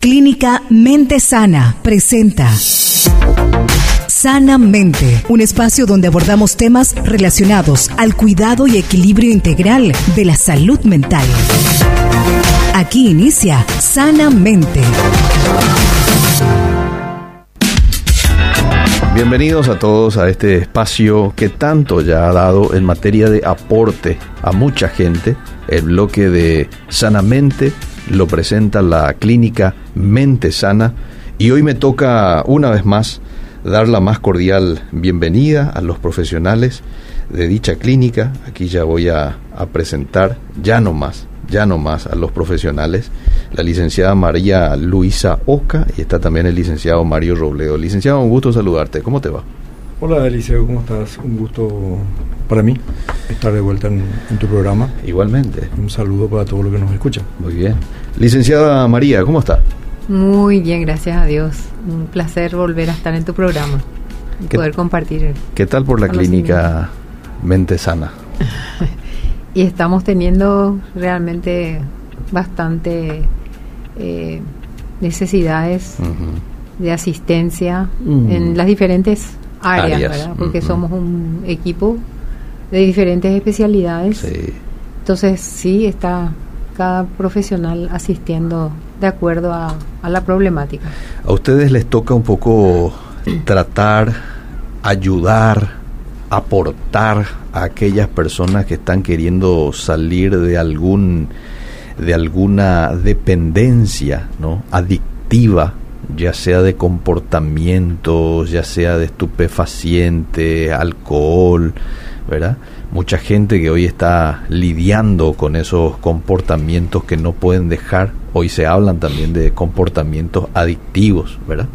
Clínica Mente Sana presenta Sanamente, un espacio donde abordamos temas relacionados al cuidado y equilibrio integral de la salud mental. Aquí inicia Sanamente. Bienvenidos a todos a este espacio que tanto ya ha dado en materia de aporte a mucha gente, el bloque de Sanamente lo presenta la clínica Mente Sana y hoy me toca una vez más dar la más cordial bienvenida a los profesionales de dicha clínica. Aquí ya voy a, presentar, ya no más, ya no más a los profesionales, la licenciada María Luisa Oca y está también el licenciado Mario Robledo. Licenciado, un gusto saludarte. ¿Cómo te va? Hola Eliseo, ¿cómo estás? Un gusto para mí estar de vuelta en, tu programa. Igualmente. Un saludo para todos los que nos escuchan. Muy bien. Licenciada María, ¿cómo está? Muy bien, gracias a Dios. Un placer volver a estar en tu programa y poder compartir. ¿Qué tal por la clínica Mente Sana? y estamos teniendo realmente bastante eh, necesidades de asistencia en las diferentes áreas, ¿verdad? Porque somos un equipo de diferentes especialidades. Entonces sí está cada profesional asistiendo de acuerdo a, la problemática. A ustedes les toca un poco tratar, ayudar, aportar a aquellas personas que están queriendo salir de algún de alguna dependencia, ¿no? adictiva ya sea de comportamientos, ya sea de estupefaciente, alcohol, ¿verdad? Mucha gente que hoy está lidiando con esos comportamientos que no pueden dejar. Hoy se hablan también de comportamientos adictivos, ¿verdad?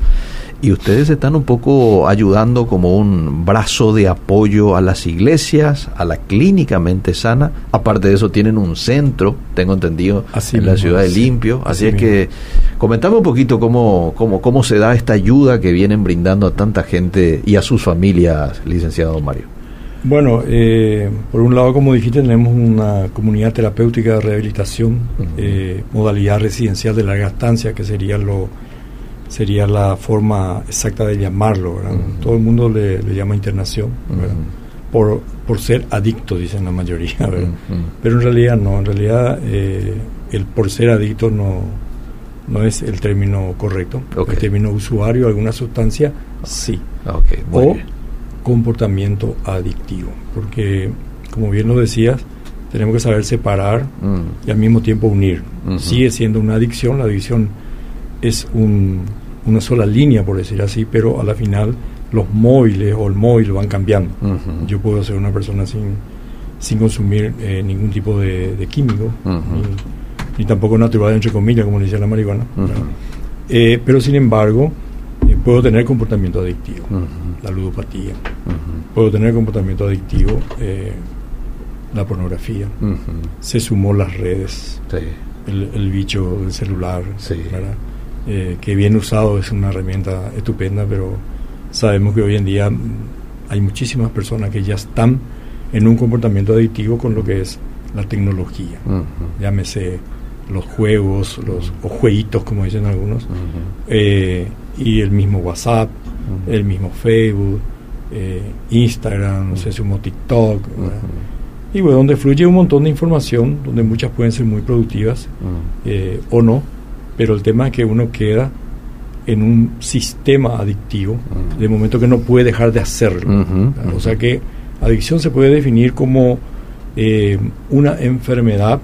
Y ustedes están un poco ayudando como un brazo de apoyo a las iglesias, a la clínica Mente Sana. Aparte de eso, tienen un centro, tengo entendido, en la ciudad de Limpio. Así, es que comentame un poquito cómo, cómo, cómo se da esta ayuda que vienen brindando a tanta gente y a sus familias, licenciado Mario. Bueno, eh, por un lado, como dijiste, tenemos una comunidad terapéutica de rehabilitación, eh, modalidad residencial de larga estancia, que sería lo sería la forma exacta de llamarlo. Todo el mundo le, llama internación, por, por ser adicto, dicen la mayoría. Pero en realidad no, en realidad eh, el por ser adicto no, no es el término correcto. El término usuario de alguna sustancia, sí. o comportamiento adictivo. Porque, como bien lo decías, tenemos que saber separar mm. y al mismo tiempo unir. Sigue siendo una adicción, la adicción es un una sola línea, por decir así, pero a la final los móviles o el móvil van cambiando. Yo puedo ser una persona sin, sin consumir eh, ningún tipo de, químico, ni, tampoco natural, entre comillas, como decía la marihuana. Eh, pero sin embargo, eh, puedo tener comportamiento adictivo, la ludopatía. Puedo tener comportamiento adictivo, la pornografía. Se sumó las redes, el, el, bicho del celular, ¿verdad? Eh, que bien usado es una herramienta estupenda, pero sabemos que hoy en día hay muchísimas personas que ya están en un comportamiento adictivo con lo que es la tecnología. Llámese los juegos, los o jueguitos, como dicen algunos, eh, y el mismo WhatsApp, el mismo Facebook, eh, Instagram, no sé, sumo TikTok. Y bueno, donde fluye un montón de información, donde muchas pueden ser muy productivas o no, pero el tema es que uno queda en un sistema adictivo de momento que no puede dejar de hacerlo. O sea que adicción se puede definir como eh, una enfermedad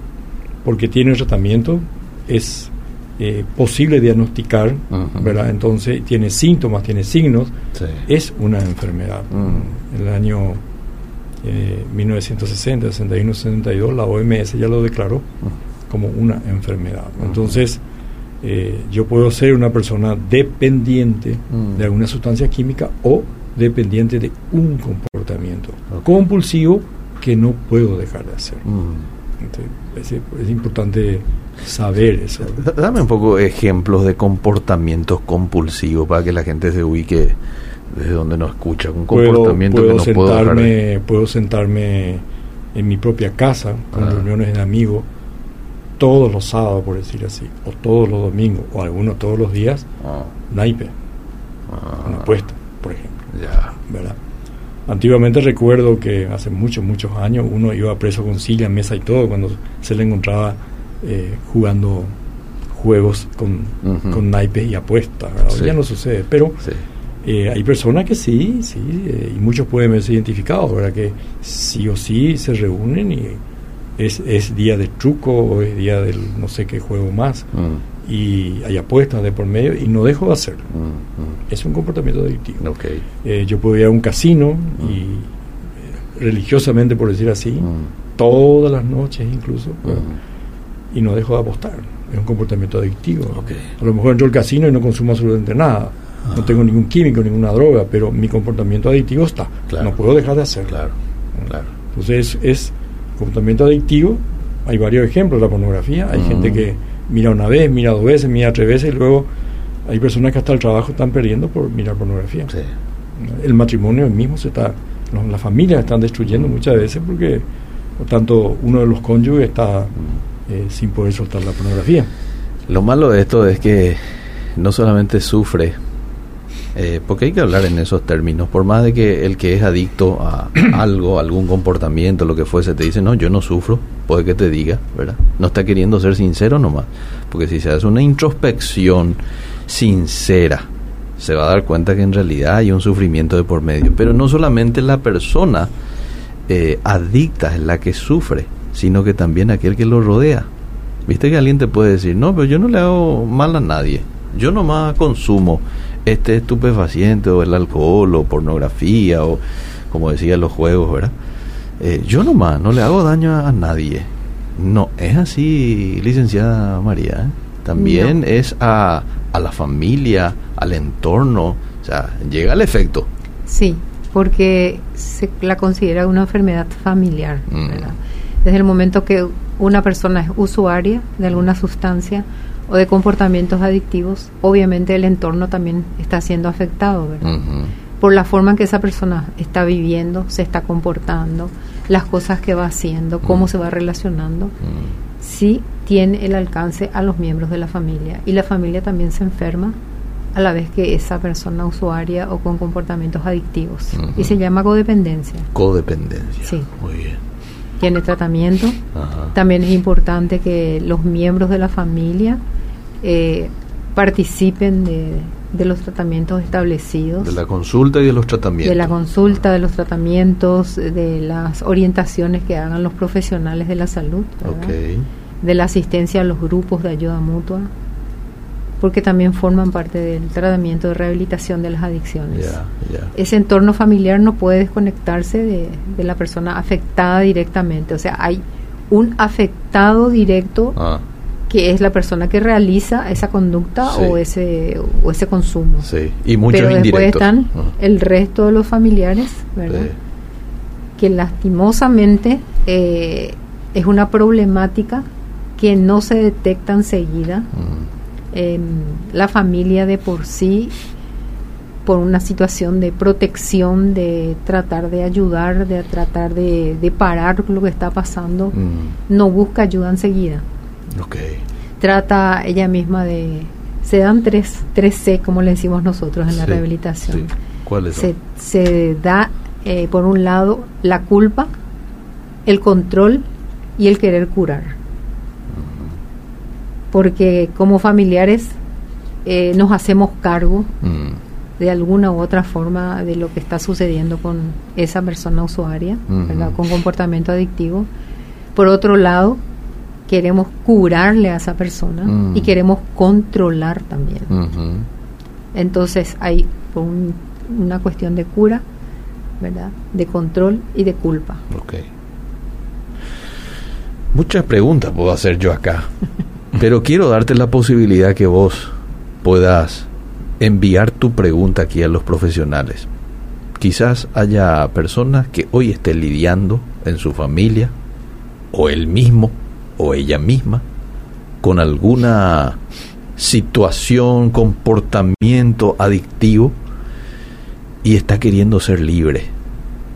porque tiene tratamiento, es eh, posible diagnosticar, ¿verdad? Entonces tiene síntomas, tiene signos, es una enfermedad. En el año 1960, 61, 62 la OMS ya lo declaró como una enfermedad. Entonces, eh, yo puedo ser una persona dependiente mm. de alguna sustancia química o dependiente de un comportamiento compulsivo que no puedo dejar de hacer. Mm. es, importante saber eso. Dame un poco ejemplos de comportamientos compulsivos para que la gente se ubique desde donde nos escucha. Un comportamiento puedo, que no sentarme, puedo Puedo sentarme en mi propia casa con reuniones de amigos todos los sábados, por decir así, o todos los domingos, o algunos todos los días, Ah, naipe, ah, una apuesta, por ejemplo. Ya. ¿verdad? Antiguamente recuerdo que hace muchos, muchos años uno iba preso con silla, mesa y todo cuando se le encontraba eh, jugando juegos con, Ujú. con naipes y apuestas. Sí. ya no sucede, pero Sí. eh, hay personas que sí, sí, eh, y muchos pueden verse identificados, ¿verdad? Que sí o sí se reúnen y es, es día de truco o es día del no sé qué juego más Mm, y hay apuestas de por medio y no dejo de hacerlo. mm, Es un comportamiento adictivo. mm. Eh, yo puedo ir a un casino y eh, religiosamente, por decir así, Mm, todas las noches incluso, mm. y no dejo de apostar. Es un comportamiento adictivo. A lo mejor entro al casino y no consumo absolutamente nada. No tengo ningún químico, ninguna droga, pero mi comportamiento adictivo está. Claro. No puedo dejar de hacerlo. Claro, claro. Entonces es, es comportamiento adictivo. Hay varios ejemplos, la pornografía. Hay gente que mira una vez, mira dos veces, mira tres veces y luego hay personas que hasta el trabajo están perdiendo por mirar pornografía. Sí. El matrimonio mismo se está, las familias están destruyendo muchas veces porque por tanto uno de los cónyuges está eh, sin poder soltar la pornografía. Lo malo de esto es que no solamente sufre, eh, porque hay que hablar en esos términos, por más de que el que es adicto a algo, algún comportamiento, lo que fuese, te dice, no, yo no sufro, puede que te diga, ¿verdad? No está queriendo ser sincero nomás, porque si se hace una introspección sincera, se va a dar cuenta que en realidad hay un sufrimiento de por medio, pero no solamente la persona eh, adicta es la que sufre, sino que también aquel que lo rodea. Viste que alguien te puede decir, no, pero yo no le hago mal a nadie. Yo nomás consumo este estupefaciente o el alcohol o pornografía o como decía los juegos, ¿verdad? Eh, yo nomás no le hago daño a, a nadie. No, es así, licenciada María. ¿eh? También No. es a, a la familia, al entorno. O sea, llega el efecto. Sí, porque se la considera una enfermedad familiar. Mm. ¿verdad? Desde el momento que una persona es usuaria de alguna sustancia o de comportamientos adictivos, obviamente el entorno también está siendo afectado, ¿verdad? Por la forma en que esa persona está viviendo, se está comportando, las cosas que va haciendo, cómo se va relacionando, Mm. sí tiene el alcance a los miembros de la familia. Y la familia también se enferma a la vez que esa persona usuaria o con comportamientos adictivos. Y se llama codependencia. Codependencia. Sí. Muy bien. Tiene tratamiento. Ajá. También es importante que los miembros de la familia eh, participen de, de los tratamientos establecidos. De la consulta y de los tratamientos. de la consulta, de los tratamientos, de las orientaciones que hagan los profesionales de la salud, de la asistencia a los grupos de ayuda mutua, porque también forman parte del tratamiento de rehabilitación de las adicciones. Ese entorno familiar no puede desconectarse de, de la persona afectada directamente, o sea, hay un afectado directo Ah, que es la persona que realiza esa conducta Sí. o ese o ese consumo. sí. Y muchos Pero después están Ah, el resto de los familiares, ¿verdad? sí. que lastimosamente eh, es una problemática que no se detecta enseguida. Mm, Em, la familia de por sí, por una situación de protección, de tratar de ayudar, de tratar de, de parar lo que está pasando, mm, no busca ayuda enseguida. ok. Trata ella misma de... Se dan tres, tres C, como le decimos nosotros en la rehabilitación. sí. ¿Cuáles son? se, se da, eh, por un lado, la culpa, el control y el querer curar. Porque como familiares eh, nos hacemos cargo Mm, de alguna u otra forma de lo que está sucediendo con esa persona usuaria, con comportamiento adictivo. Por otro lado, queremos curarle a esa persona Mm. y queremos controlar también. Entonces hay un- una cuestión de cura, ¿verdad? De control y de culpa. Ok. Muchas preguntas puedo hacer yo acá, pero quiero darte la posibilidad que vos puedas enviar tu pregunta aquí a los profesionales. Quizás haya personas que hoy estén lidiando en su familia, o él mismo, o ella misma, con alguna situación, comportamiento adictivo y está queriendo ser libre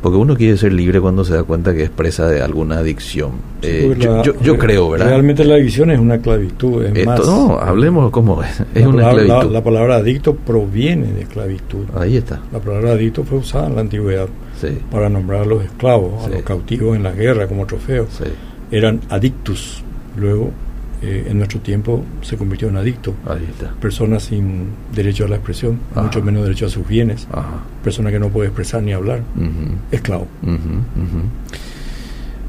Porque uno quiere ser libre cuando se da cuenta que es presa de alguna adicción. Eh, yo, la- yo- yo creo, ¿verdad? Realmente la adicción es una esclavitud. Es Esto- más, no, hablemos como es. Es la, una palabra, la- esclavitud. la palabra adicto proviene de esclavitud. Ahí está. La palabra adicto fue usada en la antigüedad Sí, para nombrar a los esclavos, a los cautivos en la guerra como trofeos. Eran adictus. Luego, eh, en nuestro tiempo, se convirtió en adicto. Está. Personas sin derecho a la expresión, Ajá. mucho menos derecho a sus bienes. Ajá. Persona que no puede expresar ni hablar. Ujú. Esclavo. Ujú, ujú.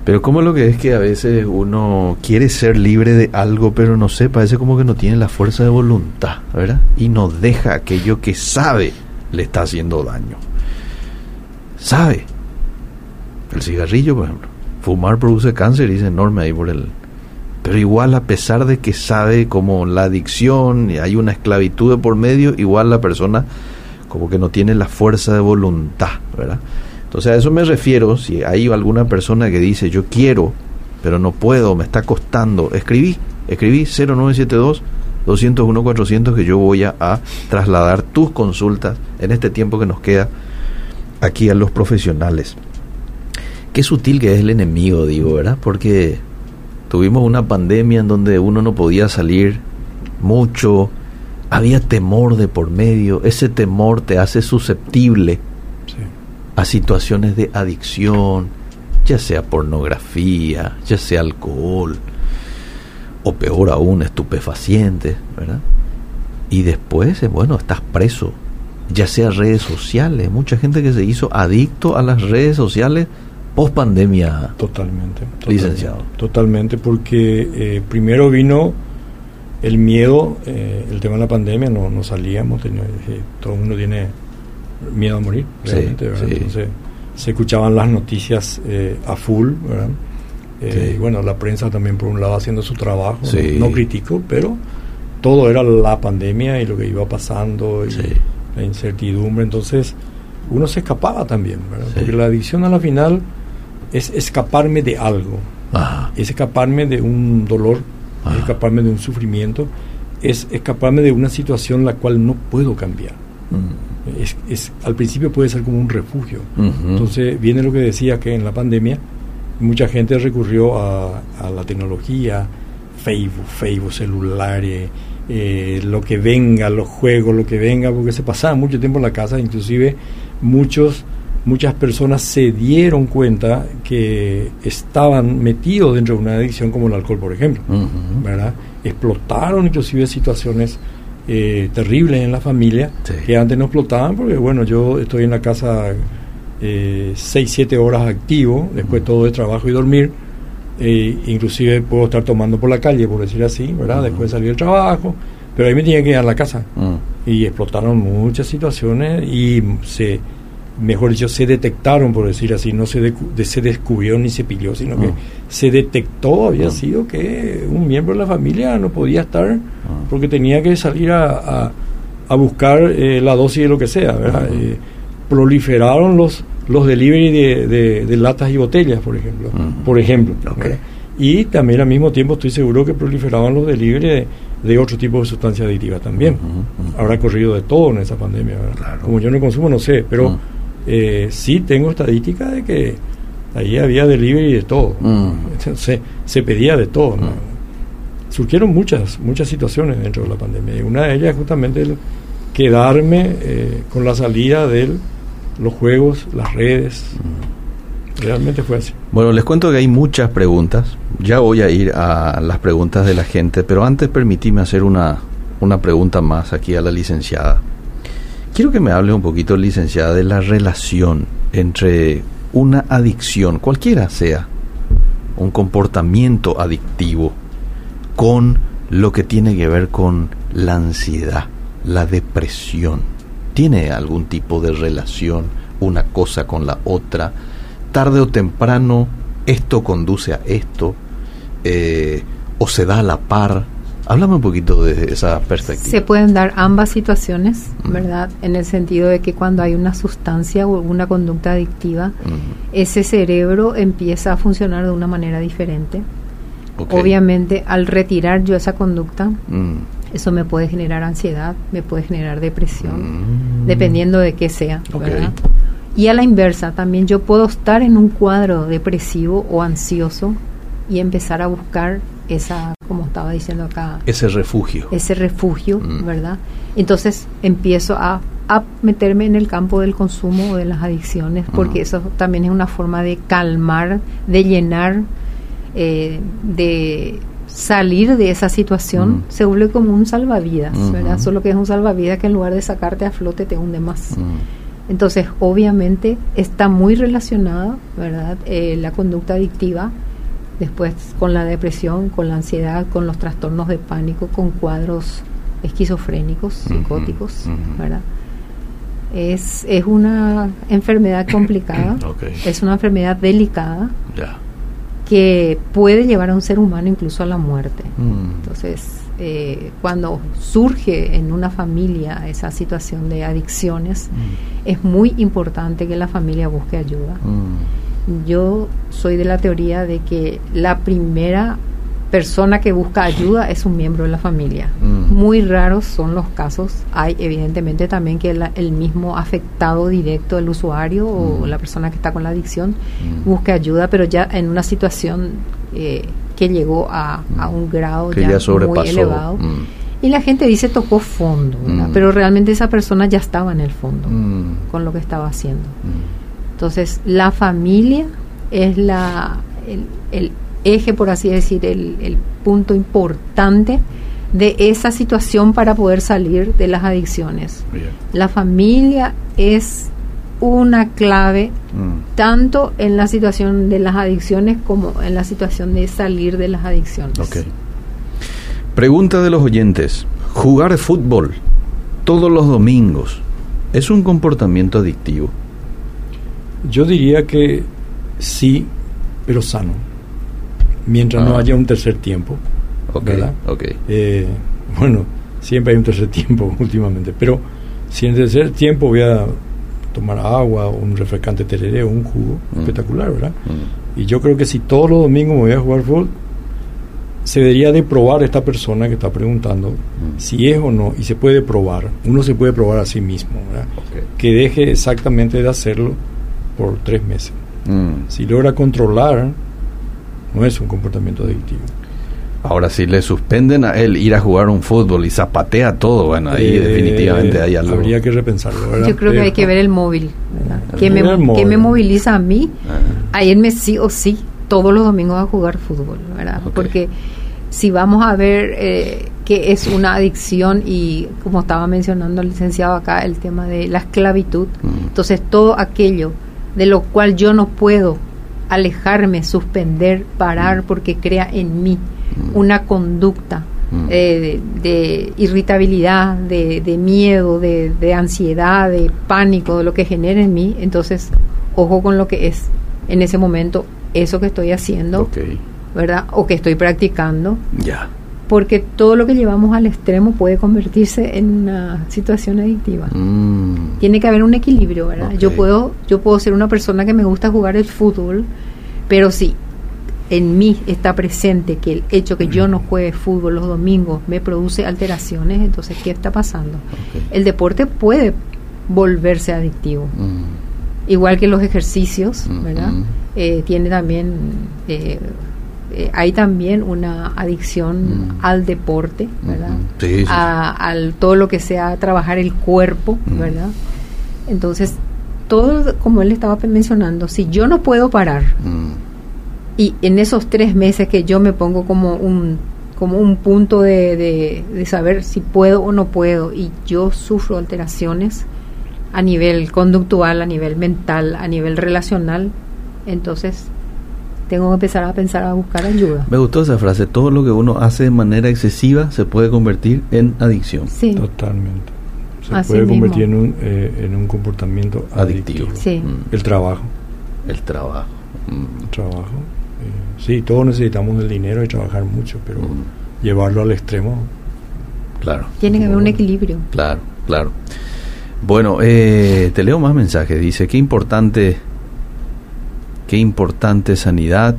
Pero como lo que es que a veces uno quiere ser libre de algo, pero no sé, parece como que no tiene la fuerza de voluntad, ¿verdad? Y no deja aquello que sabe le está haciendo daño. Sabe. El cigarrillo, por ejemplo. Fumar produce cáncer y es enorme ahí por el... Pero igual a pesar de que sabe como la adicción y hay una esclavitud por medio, igual la persona como que no tiene la fuerza de voluntad, ¿verdad? Entonces a eso me refiero, si hay alguna persona que dice yo quiero, pero no puedo, me está costando, escribí, escribí 0972 201 400 que yo voy a, a trasladar tus consultas en este tiempo que nos queda aquí a los profesionales. Qué sutil que es el enemigo, digo, ¿verdad? Porque tuvimos una pandemia en donde uno no podía salir mucho, había temor de por medio, ese temor te hace susceptible Sí. a situaciones de adicción, ya sea pornografía, ya sea alcohol, o peor aún, estupefacientes, ¿verdad? Y después, eh, bueno, estás preso, ya sea redes sociales, mucha gente que se hizo adicto a las redes sociales post pandemia. Totalmente. totalmente, Licenciado. Totalmente, porque eh, primero vino el miedo, eh, el tema de la pandemia, no, no salíamos, tenía- eh, todo el mundo tiene miedo a morir, Sí, realmente, ¿verdad? sí. Entonces se escuchaban las noticias eh, a full, ¿verdad? Sí. y bueno, la prensa también por un lado haciendo su trabajo, no- no, critico, pero todo era la pandemia y lo que iba pasando y la incertidumbre, entonces uno se escapaba también, ¿verdad? Porque la adicción a la final es escaparme de algo, Ajá. es escaparme de un dolor, es escaparme de un sufrimiento, es escaparme de una situación la cual no puedo cambiar. Es, es- al principio puede ser como un refugio. Entonces viene lo que decía que en la pandemia mucha gente recurrió a, a la tecnología, Facebook, Facebook, celulares, eh, lo que venga, los juegos, lo que venga, porque se pasaba mucho tiempo en la casa, inclusive muchos muchas personas se dieron cuenta que estaban metidos dentro de una adicción como el alcohol, por ejemplo. ¿verdad? Explotaron inclusive situaciones eh, terribles en la familia Sí. que antes no explotaban porque, bueno, yo estoy en la casa eh, 6, 7 horas activo, después todo de trabajo y dormir, eh, inclusive puedo estar tomando por la calle, por decir así, ¿verdad? Después de salir del trabajo, pero ahí me tenía que ir a la casa Mm. y explotaron muchas situaciones y se mejor dicho se detectaron por decir así no se, de- se descubrió ni se pilló sino que Mm. se detectó había Mm. sido que un miembro de la familia no podía estar Mm. porque tenía que salir a, a- a buscar eh, la dosis de lo que sea ¿verdad? Eh, proliferaron los los delivery de, de- de latas y botellas por ejemplo por ejemplo y también al mismo tiempo estoy seguro que proliferaban los delivery de, de otro tipo de sustancias adictivas también habrá corrido de todo en esa pandemia. ¿verdad? Claro. Como yo no consumo, no sé, pero. Eh, sí tengo estadística de que ahí había delivery de todo. Mm. Se, se pedía de todo. ¿no? Mm. Surgieron muchas, muchas situaciones dentro de la pandemia. Y una de ellas es justamente el quedarme eh, con la salida de los juegos, las redes. Realmente fue así. Bueno, les cuento que hay muchas preguntas. Ya voy a ir a las preguntas de la gente, pero antes permitíme hacer una, una pregunta más aquí a la licenciada. Quiero que me hable un poquito, licenciada, de la relación entre una adicción, cualquiera sea, un comportamiento adictivo, con lo que tiene que ver con la ansiedad, la depresión. ¿Tiene algún tipo de relación una cosa con la otra? Tarde o temprano esto conduce a esto eh, o se da a la par. Háblame un poquito de esa perspectiva. Se pueden dar ambas situaciones. ¿verdad? En el sentido de que cuando hay una sustancia o una conducta adictiva, ese cerebro empieza a funcionar de una manera diferente. Obviamente, al retirar yo esa conducta, Mm, eso me puede generar ansiedad, me puede generar depresión, mm. dependiendo de qué sea. ¿verdad? Y a la inversa, también yo puedo estar en un cuadro depresivo o ansioso y empezar a buscar esa, como estaba diciendo acá, ese refugio. Ese refugio, Mm. ¿verdad? Entonces empiezo a, a meterme en el campo del consumo o de las adicciones, porque Mm. eso también es una forma de calmar, de llenar, eh, de salir de esa situación, Mm. se vuelve como un salvavidas. ¿verdad? Solo que es un salvavidas que en lugar de sacarte a flote te hunde más. Entonces, obviamente está muy relacionada, ¿verdad? Eh, la conducta adictiva, después con la depresión, con la ansiedad, con los trastornos de pánico, con cuadros esquizofrénicos, psicóticos. ¿verdad? Es, es una enfermedad complicada, es una enfermedad delicada que puede llevar a un ser humano incluso a la muerte. Mm. Entonces, eh, cuando surge en una familia esa situación de adicciones, Mm. es muy importante que la familia busque ayuda. Mm. Yo soy de la teoría de que la primera persona que busca ayuda es un miembro de la familia. Mm. Muy raros son los casos. Hay evidentemente también que la- el mismo afectado directo, el usuario o Mm. la persona que está con la adicción, Mm. busque ayuda, pero ya en una situación eh, que llegó a, a un grado Que ya, ya muy elevado. Mm. Y la gente dice tocó fondo. Mm. pero realmente esa persona ya estaba en el fondo Mm. con lo que estaba haciendo. Entonces, la familia es la, el, el eje, por así decir, el, el punto importante de esa situación para poder salir de las adicciones. Bien. La familia es una clave Mm. tanto en la situación de las adicciones como en la situación de salir de las adicciones. Pregunta de los oyentes. ¿Jugar fútbol todos los domingos es un comportamiento adictivo? Yo diría que sí, pero sano. Mientras no Ah. haya un tercer tiempo. Ok. ¿Verdad? Eh, bueno, siempre hay un tercer tiempo últimamente, pero si en el tercer tiempo voy a tomar agua, o un refrescante tereré o un jugo, Mm. espectacular, ¿verdad? Mm. Y yo creo que si todos los domingos me voy a jugar fútbol, se debería de probar esta persona que está preguntando Mm. si es o no, y se puede probar, uno se puede probar a sí mismo, ¿verdad? Que deje exactamente de hacerlo por tres meses. Mm. Si logra controlar, no es un comportamiento adictivo. Ahora, si le suspenden a él ir a jugar un fútbol y zapatea todo, bueno, ahí Eh, definitivamente hay algo. Habría que repensarlo, ¿verdad? Yo creo que hay que ver el móvil. ¿Qué, me, qué me moviliza a mí? Ah. a irme sí o sí todos los domingos a jugar fútbol, ¿verdad? Porque si vamos a ver eh, que es una adicción y como estaba mencionando el licenciado acá, el tema de la esclavitud, Mm. entonces todo aquello de lo cual yo no puedo alejarme, suspender, parar porque crea en mí Mm. una conducta Mm. eh, de, de irritabilidad, de, de miedo, de, de ansiedad, de pánico, de lo que genera en mí, entonces ojo con lo que es en ese momento eso que estoy haciendo. ¿verdad? O que estoy practicando, Ya. Porque todo lo que llevamos al extremo puede convertirse en una situación adictiva. Mm. Tiene que haber un equilibrio, ¿verdad? Yo puedo yo puedo ser una persona que me gusta jugar el fútbol, pero si en mí está presente que el hecho que yo no juegue fútbol los domingos me produce alteraciones, entonces ¿qué está pasando? El deporte puede volverse adictivo, Mm. igual que los ejercicios, ¿verdad? Ujú. Eh, tiene también eh, eh, hay también una adicción Mm. al deporte, ¿verdad? Ujú. Sí, sí, A, al todo lo que sea trabajar el cuerpo, Mm. ¿verdad? Entonces, todo, como él estaba mencionando, si yo no puedo parar Mm. y en esos tres meses que yo me pongo como un como un punto de, de, de saber si puedo o no puedo y yo sufro alteraciones a nivel conductual, a nivel mental, a nivel relacional, entonces tengo que empezar a pensar a buscar ayuda. Me gustó esa frase. Todo lo que uno hace de manera excesiva se puede convertir en adicción. Sí, Totalmente. Se Así puede convertir en un, eh, en un comportamiento Adictivo. adictivo. sí. Mm. El trabajo. El trabajo. Mm. El trabajo. eh, sí, todos necesitamos el dinero y trabajar mucho, pero Mm. llevarlo al extremo. Claro. Tiene que haber un equilibrio. Claro, claro. Bueno, eh, te leo más mensajes. Dice, qué importante, qué importante sanidad.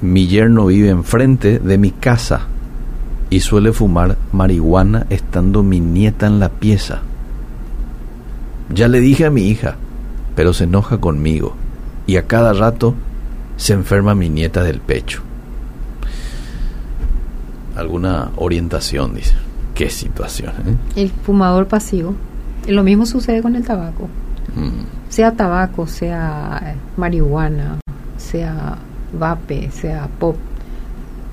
Mi yerno vive enfrente de mi casa y suele fumar marihuana estando mi nieta en la pieza. Ya le dije a mi hija pero se enoja conmigo y a cada rato se enferma mi nieta del pecho. Alguna orientación, dice. Qué situación. ¿eh? El fumador pasivo. Lo mismo sucede con el tabaco. Mm. Sea tabaco, sea marihuana, sea vape, sea pop.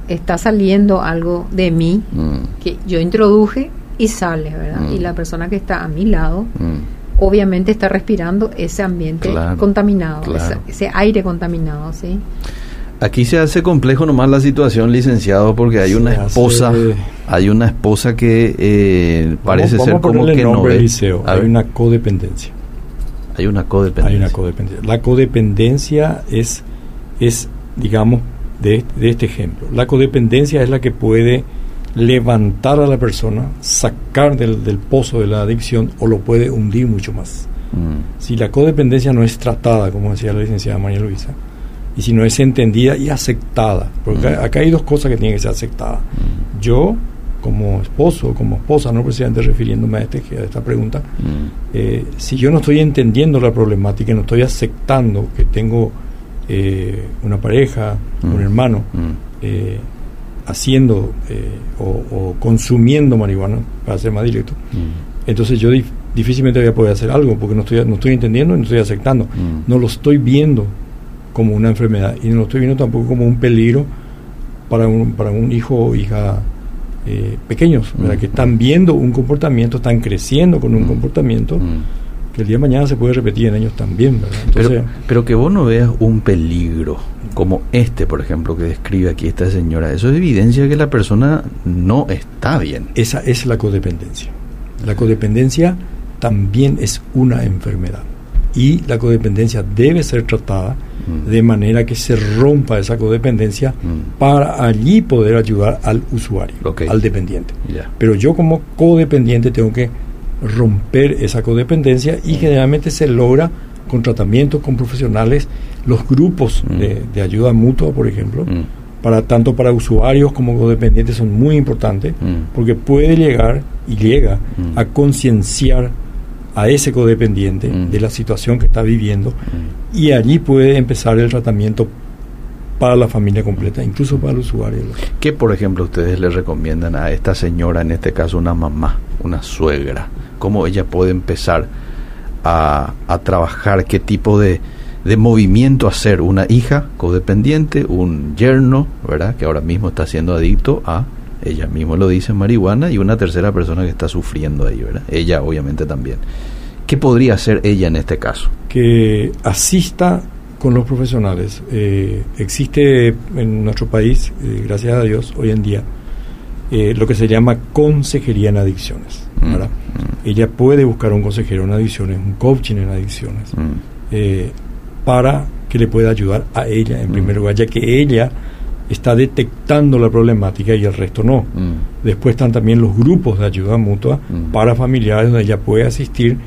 Está saliendo algo de mí mm. que yo introduje y sale, ¿verdad? Y mm. la persona que está a mi lado obviamente está respirando ese ambiente contaminado, ese, aire contaminado, ¿sí? Aquí se hace complejo nomás la situación, licenciado, porque hay una esposa, hay una esposa que eh, parece ser como que no ve. Hay una codependencia. Hay una codependencia. Hay una codependencia. La codependencia es, es digamos, de, de este ejemplo. La codependencia es la que puede levantar a la persona, sacar del, del pozo de la adicción o lo puede hundir mucho más. Mm. Si la codependencia no es tratada, como decía la licenciada María Luisa, y si no es entendida y aceptada, porque mm. acá hay dos cosas que tienen que ser aceptadas. Mm. Yo, como esposo, como esposa, no precisamente refiriéndome a, este, a esta pregunta, eh, si yo no estoy entendiendo la problemática, no estoy aceptando que tengo eh, una pareja, un hermano, eh, haciendo eh, o, consumiendo marihuana, para ser más directo, mm. entonces yo difícilmente voy a poder hacer algo porque no estoy, no estoy entendiendo y no estoy aceptando. Mm. No lo estoy viendo como una enfermedad y no lo estoy viendo tampoco como un peligro para un, para un hijo o hija eh, pequeños, mm. que están viendo un comportamiento, están creciendo con un comportamiento que el día de mañana se puede repetir en ellos también. pero, pero que vos no veas un peligro como este, por ejemplo, que describe aquí esta señora, eso es evidencia que la persona no está bien. Esa es la codependencia. La codependencia también es una enfermedad y la codependencia debe ser tratada mm. de manera que se rompa esa codependencia mm. para allí poder ayudar al usuario, al dependiente. Pero yo como codependiente tengo que romper esa codependencia y mm. generalmente se logra con tratamientos con profesionales, los grupos de, de, ayuda mutua, por ejemplo, para tanto para usuarios como codependientes son muy importantes porque puede llegar y llega a concienciar a ese codependiente de la situación que está viviendo y allí puede empezar el tratamiento para la familia completa, incluso para el usuario. ¿Qué, por ejemplo, ustedes le recomiendan a esta señora, en este caso una mamá, una suegra? ¿Cómo ella puede empezar a, a trabajar? ¿Qué tipo de, de movimiento hacer? Una hija codependiente, un yerno, ¿verdad? Que ahora mismo está siendo adicto a, ella mismo lo dice, marihuana, y una tercera persona que está sufriendo ahí, ¿verdad? Ella obviamente también. ¿Qué podría hacer ella en este caso? Que asista con los profesionales. Eh, existe en nuestro país, eh, gracias a Dios, hoy en día, eh, lo que se llama consejería en adicciones. Mm, mm. Ella puede buscar un consejero en adicciones, un coaching en adicciones, mm. para que le pueda ayudar a ella en primer lugar, ya que ella está detectando la problemática y el resto no. Después están también los grupos de ayuda mutua para familiares donde ella puede asistir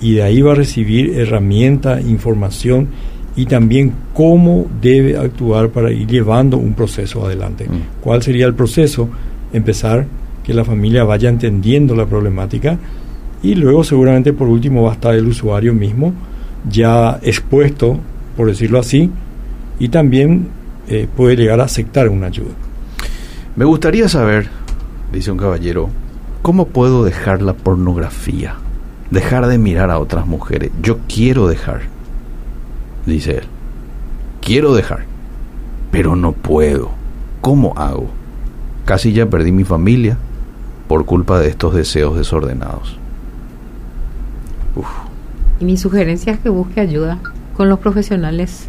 y de ahí va a recibir herramientas, información y también cómo debe actuar para ir llevando un proceso adelante. Mm. ¿Cuál sería el proceso? Empezar que la familia vaya entendiendo la problemática y luego seguramente por último va a estar el usuario mismo ya expuesto, por decirlo así, y también eh, puede llegar a aceptar una ayuda. Me gustaría saber, dice un caballero, ¿cómo puedo dejar la pornografía? Dejar de mirar a otras mujeres. Yo quiero dejar dice él. Quiero dejar, pero no puedo. ¿Cómo hago? Casi ya perdí mi familia por culpa de estos deseos desordenados. Y mi sugerencia es que busque ayuda con los profesionales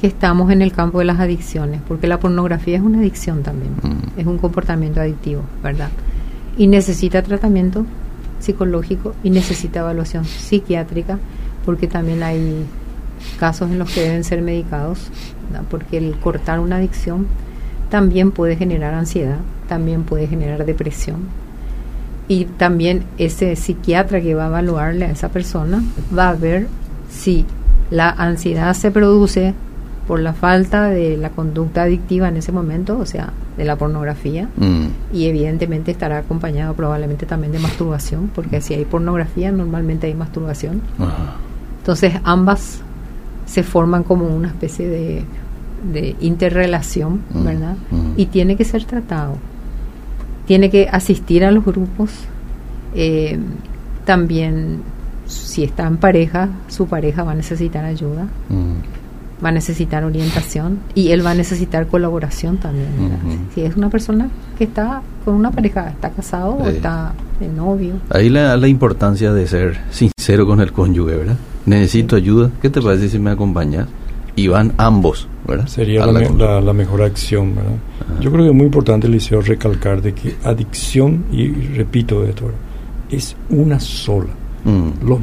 que estamos en el campo de las adicciones, porque la pornografía es una adicción también, mm. es un comportamiento adictivo, ¿verdad? Y necesita tratamiento psicológico y necesita evaluación psiquiátrica, porque también hay casos en los que deben ser medicados, porque el cortar una adicción también puede generar ansiedad, también puede generar depresión. Y también ese psiquiatra que va a evaluarle a esa persona va a ver si la ansiedad se produce por la falta de la conducta adictiva en ese momento, o sea, de la pornografía, mm. y evidentemente estará acompañado probablemente también de masturbación, porque si hay pornografía normalmente hay masturbación Entonces ambas se forman como una especie de, de interrelación, Mm, ¿verdad? mm. Y tiene que ser tratado. Tiene que asistir a los grupos. eh, también, si está en pareja, su pareja va a necesitar ayuda. Va a necesitar orientación y él va a necesitar colaboración también. ¿verdad? Ujú. Si es una persona que está con una pareja, está casado o está de novio. Ahí la, la importancia de ser sincero con el cónyuge, ¿verdad? Necesito ayuda. ¿Qué te parece si me acompañas? Y van ambos, ¿verdad? Sería la, la me- con- la- la mejor acción, ¿verdad? Ajá. Yo creo que es muy importante, Liceo, recalcar de que adicción, y, y repito esto, ¿verdad? es una sola. Mm. Los,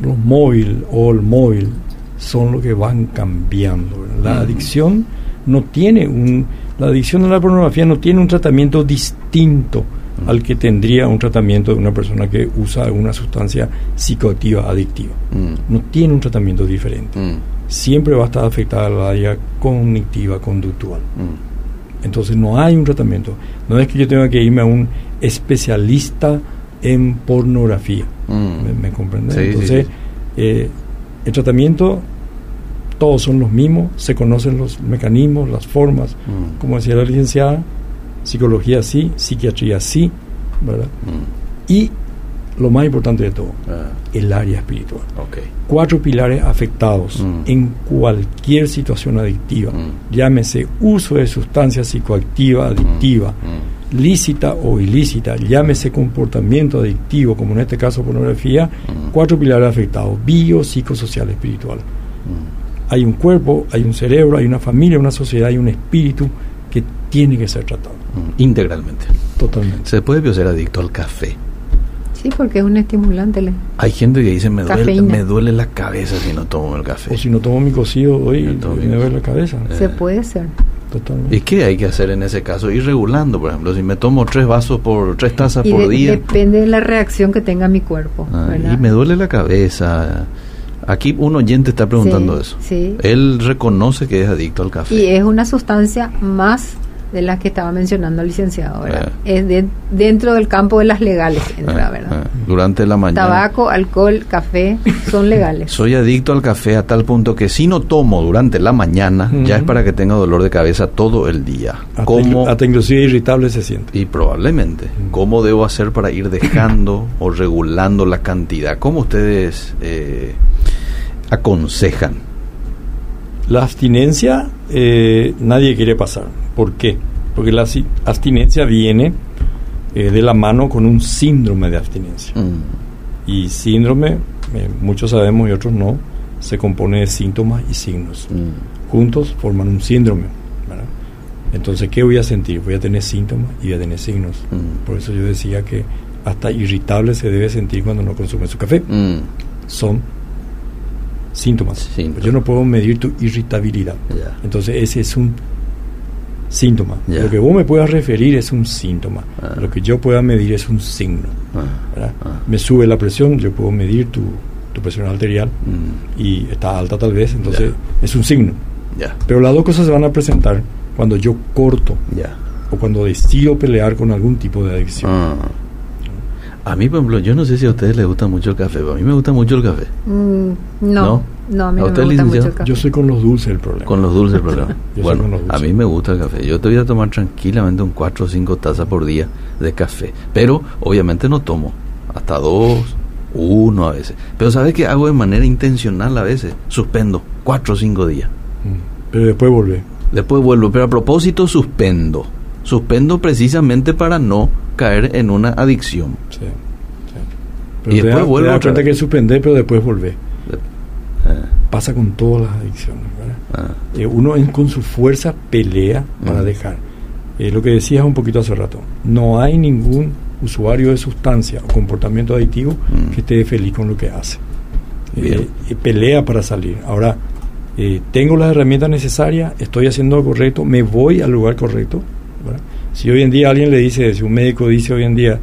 los móviles o el móvil son lo que van cambiando. ¿verdad? La adicción no tiene un... La adicción a la pornografía no tiene un tratamiento distinto al que tendría un tratamiento de una persona que usa una sustancia psicoactiva adictiva. Mm. No tiene un tratamiento diferente. Mm. Siempre va a estar afectada la área cognitiva, conductual. Mm. Entonces no hay un tratamiento. No es que yo tenga que irme a un especialista en pornografía. ¿Me, me comprende? Sí, sí, Entonces, sí. eh, el tratamiento, todos son los mismos, se conocen los mecanismos, las formas. Mm. Como decía la licenciada, psicología sí, psiquiatría sí, ¿verdad? Mm. Y lo más importante de todo, Ah, el área espiritual. Cuatro pilares afectados Mm. en cualquier situación adictiva, Mm. llámese uso de sustancia psicoactiva adictiva, Mm. Lícita o ilícita, llámese comportamiento adictivo, como en este caso pornografía, Mm. cuatro pilares afectados, bio, psicosocial, espiritual. Mm. Hay un cuerpo, hay un cerebro, hay una familia, una sociedad, hay un espíritu que tiene que ser tratado Mm. Integralmente. totalmente. Se puede ser adicto al café. Sí, porque es un estimulante. le- Hay gente que dice, me duele, me duele la cabeza si no tomo el café. O si no tomo mi cocido hoy, me duele la cabeza. Eh. Se puede ser. Totalmente. ¿Y qué hay que hacer en ese caso? Ir regulando, por ejemplo, si me tomo tres vasos por tres tazas Y por de- día depende de la reacción que tenga mi cuerpo. ah, ¿verdad? y me duele la cabeza. Aquí un oyente está preguntando Sí, eso. sí. Él reconoce que es adicto al café. Y es una sustancia más de las que estaba mencionando el licenciado, ¿verdad? Ah. Es de- dentro del campo de las legales, entra, Ah, ¿verdad? ah, durante la mañana. Tabaco, alcohol, café son legales. Soy adicto al café a tal punto que si no tomo durante la mañana, ya es para que tenga dolor de cabeza todo el día. Hasta, ¿Cómo? hasta inclusive irritable se siente. Y probablemente. ¿Cómo debo hacer para ir dejando o regulando la cantidad? ¿Cómo ustedes eh, aconsejan? La abstinencia eh, nadie quiere pasar. ¿Por qué? Porque la abstinencia viene eh, de la mano con un síndrome de abstinencia. Mm, Y síndrome, eh, muchos sabemos y otros no, se compone de síntomas y signos. mm, Juntos forman un síndrome. ¿verdad? Entonces, ¿qué voy a sentir? Voy a tener síntomas y voy a tener signos. Mm. Por eso yo decía que hasta irritable se debe sentir cuando no consume su café. Son síntomas. Síntomas. Yo no puedo medir tu irritabilidad. Entonces ese es un síntoma. Lo que vos me puedas referir es un síntoma. Ah. Lo que yo pueda medir es un signo. Ah, ah, Me sube la presión, yo puedo medir tu, tu presión arterial mm, y está alta tal vez, entonces es un signo. Pero las dos cosas se van a presentar cuando yo corto o cuando decido pelear con algún tipo de adicción. A mí, por ejemplo, yo no sé si a ustedes les gusta mucho el café, pero a mí me gusta mucho el café. Mm, no, ¿No? No, a mí ¿A no usted, me gusta mucho el café. Yo soy con los dulces el problema. Con los dulces, el problema. Yo soy bueno, con los dulces. a mí me gusta el café. Yo te voy a tomar tranquilamente un 4 o 5 tazas por día de café. Pero, obviamente, no tomo. Hasta dos, uno a veces. Pero, ¿sabes qué hago de manera intencional a veces? Suspendo 4 o 5 días. Mm. Pero después volver. Después vuelvo. Pero a propósito, suspendo. Suspendo precisamente para no caer en una adicción. Sí, sí. Pero Y después das- vuelvo te das otra cuenta que suspender, pero después volver. Pasa con todas las adicciones. ah, Eh, uno en- con su fuerza pelea para Mm. dejar. Eh, lo que decías un poquito hace rato, no hay ningún usuario de sustancia o comportamiento adictivo Mm. que esté feliz con lo que hace. Eh, pelea para salir. Ahora, tengo las herramientas necesarias, estoy haciendo lo correcto, me voy al lugar correcto. ¿verdad? Si hoy en día alguien le dice, si un médico dice hoy en día,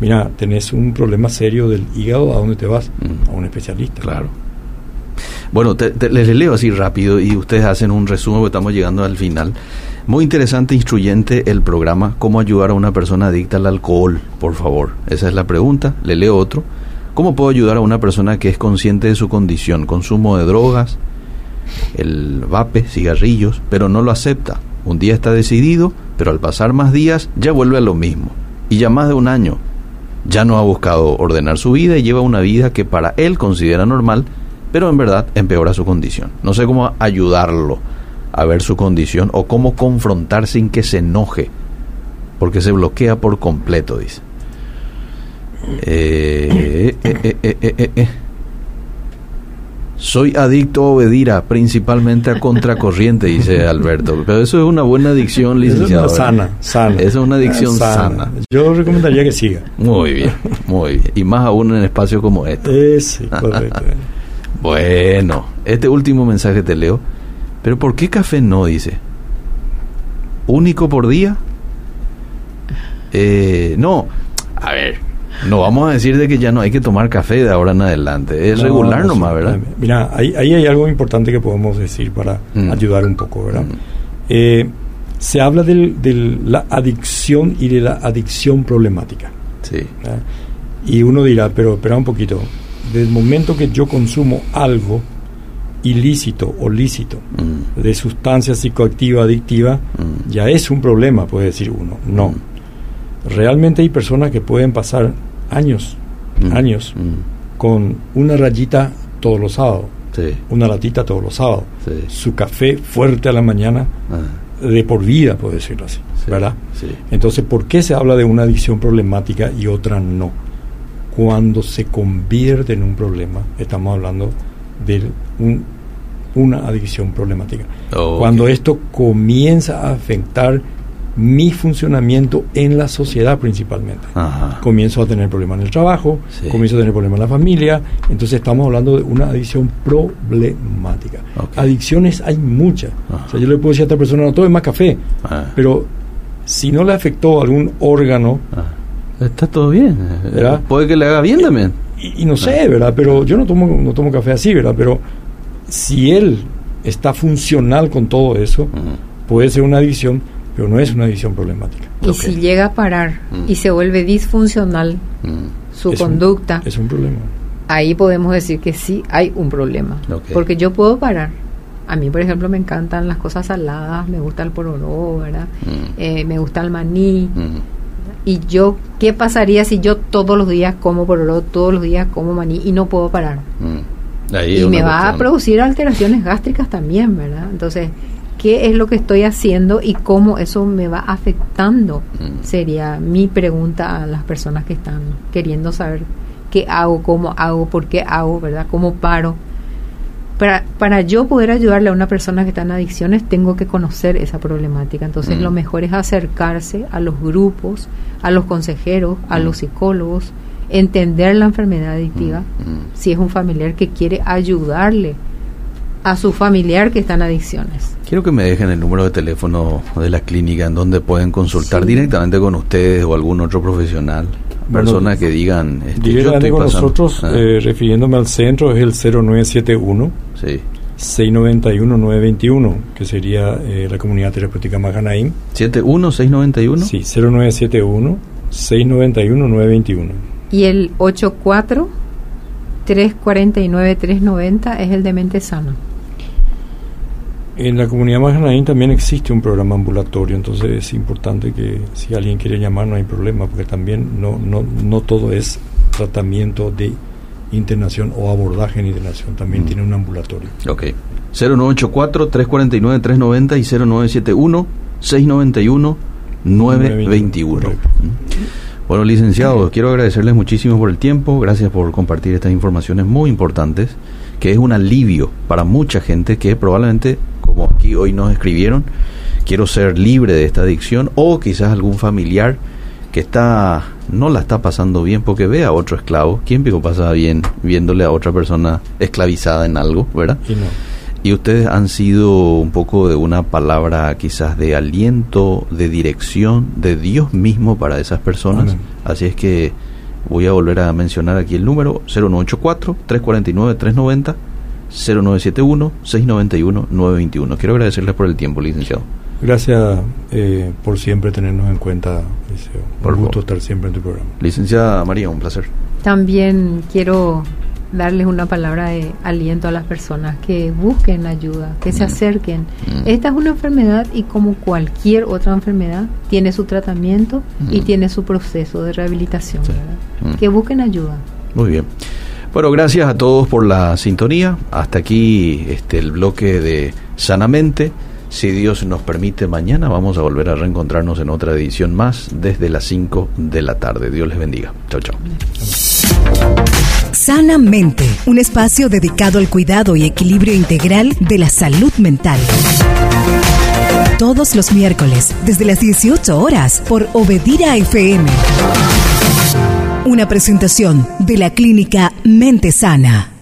mira, tenés un problema serio del hígado, ¿a dónde te vas? Mm. A un especialista. Claro. Bueno, te- les leo así rápido y ustedes hacen un resumen porque estamos llegando al final. Muy interesante, instruyente el programa. ¿Cómo ayudar a una persona adicta al alcohol? Por favor. Esa es la pregunta. Le leo otro. ¿Cómo puedo ayudar a una persona que es consciente de su condición? Consumo de drogas, el vape, cigarrillos, pero no lo acepta. Un día está decidido, pero al pasar más días ya vuelve a lo mismo. Y ya más de un año ya no ha buscado ordenar su vida y lleva una vida que para él considera normal, pero en verdad empeora su condición. No sé cómo ayudarlo a ver su condición o cómo confrontar sin que se enoje, porque se bloquea por completo, dice. Eh, eh, eh, Soy adicto a obedir principalmente a contracorriente, dice Alberto. Pero eso es una buena adicción, licenciado. Eso es sana, sana. Eso es una adicción sana. Yo recomendaría que siga. Muy bien, muy bien. Y más aún en espacios como este. sí, correcto. Bueno, este último mensaje te leo. Pero ¿por qué café no? Dice. ¿Único por día? no, a ver, no vamos a decir de que ya no hay que tomar café de ahora en adelante. Es regular nomás, ¿verdad? Mira, ahí, hay algo importante que podemos decir para mm. ayudar un poco, ¿verdad? Mm. Eh, se habla de la adicción y de la adicción problemática. Sí. Y uno dirá, pero espera un poquito. Desde el momento que yo consumo algo ilícito o lícito mm. de sustancia psicoactiva adictiva, ya es un problema, puede decir uno. No. Realmente hay personas que pueden pasar años, mm. años, mm. con una rayita todos los sábados, una latita todos los sábados, su café fuerte a la mañana, ah. de por vida, por decirlo así, ¿verdad? Entonces, ¿por qué se habla de una adicción problemática y otra no? Cuando se convierte en un problema, estamos hablando de una adicción problemática. Cuando esto comienza a afectar mi funcionamiento en la sociedad principalmente. Comienzo a tener problemas en el trabajo, comienzo a tener problemas en la familia, entonces estamos hablando de una adicción problemática. Adicciones hay muchas. O sea, yo le puedo decir a esta persona, no tome más café, ah. pero si no le afectó algún órgano... Ah. Está todo bien. ¿verdad? Puede que le haga bien también. Y, no sé, ¿verdad? Pero yo no tomo, no tomo café así, ¿verdad? Pero si él está funcional con todo eso, puede ser una adicción pero no es una adicción problemática. Y si llega a parar y se vuelve disfuncional su conducta, es un problema. Ahí podemos decir que sí hay un problema. Porque yo puedo parar. A mí, por ejemplo, me encantan las cosas saladas, me gusta el pororó, ¿verdad? Mm. Eh, me gusta el maní. Y yo, ¿qué pasaría si yo todos los días como pororó, todos los días como maní y no puedo parar? y me va a producir alteraciones gástricas también, ¿verdad? Entonces, qué es lo que estoy haciendo y cómo eso me va afectando. Mm. Sería mi pregunta a las personas que están queriendo saber qué hago, cómo hago, por qué hago, ¿verdad? ¿Cómo paro? Para, para yo poder ayudarle a una persona que está en adicciones, tengo que conocer esa problemática. Entonces, lo mm. mejor es acercarse a los grupos, a los consejeros, a los mm. psicólogos, entender la enfermedad adictiva, si es un familiar que quiere ayudarle a su familiar que está en adicciones. Quiero que me dejen el número de teléfono de la clínica en donde pueden consultar directamente con ustedes o algún otro profesional. Personas que digan... Este, yo estoy con nosotros, ah. eh, refiriéndome al centro, es el 0971. Sí. 691-921, que sería eh, la comunidad terapéutica Maganaín. ¿71-691? Sí, 0971-691-921. ¿Y el 84-349-390 es el de mente sana? En la comunidad Maganaín también existe un programa ambulatorio, entonces es importante que si alguien quiere llamar no hay problema, porque también no, no, no todo es tratamiento de internación o abordaje en internación, también mm. tiene un ambulatorio. Ok. 0984-349-390 y 0971-691-921. Mm. Bueno, licenciado, quiero agradecerles muchísimo por el tiempo, gracias por compartir estas informaciones muy importantes, que es un alivio para mucha gente que probablemente como aquí hoy nos escribieron, quiero ser libre de esta adicción, o quizás algún familiar que está no la está pasando bien porque ve a otro esclavo. ¿Quién pico pasa bien viéndole a otra persona esclavizada en algo, verdad? Y, ustedes han sido un poco de una palabra quizás de aliento, de dirección, de Dios mismo para esas personas. Así es que voy a volver a mencionar aquí el número 0984-349-390 0971-691-921. Quiero agradecerles por el tiempo, licenciado. Gracias eh, por siempre tenernos en cuenta, Por Un gusto estar siempre en tu programa. Licenciada María, un placer. también quiero darles una palabra de aliento a las personas que busquen ayuda, que se mm. acerquen. Mm. Esta es una enfermedad y como cualquier otra enfermedad tiene su tratamiento y mm. tiene su proceso de rehabilitación. Que busquen ayuda. Muy bien. Bueno, gracias a todos por la sintonía. Hasta aquí este el bloque de Sanamente. Si Dios nos permite, mañana vamos a volver a reencontrarnos en otra edición más desde las 5 de la tarde. Dios les bendiga. Chao, chao. Sanamente, un espacio dedicado al cuidado y equilibrio integral de la salud mental. Todos los miércoles, desde las 18 horas, por Obedira FM. Una presentación de la clínica Mente Sana.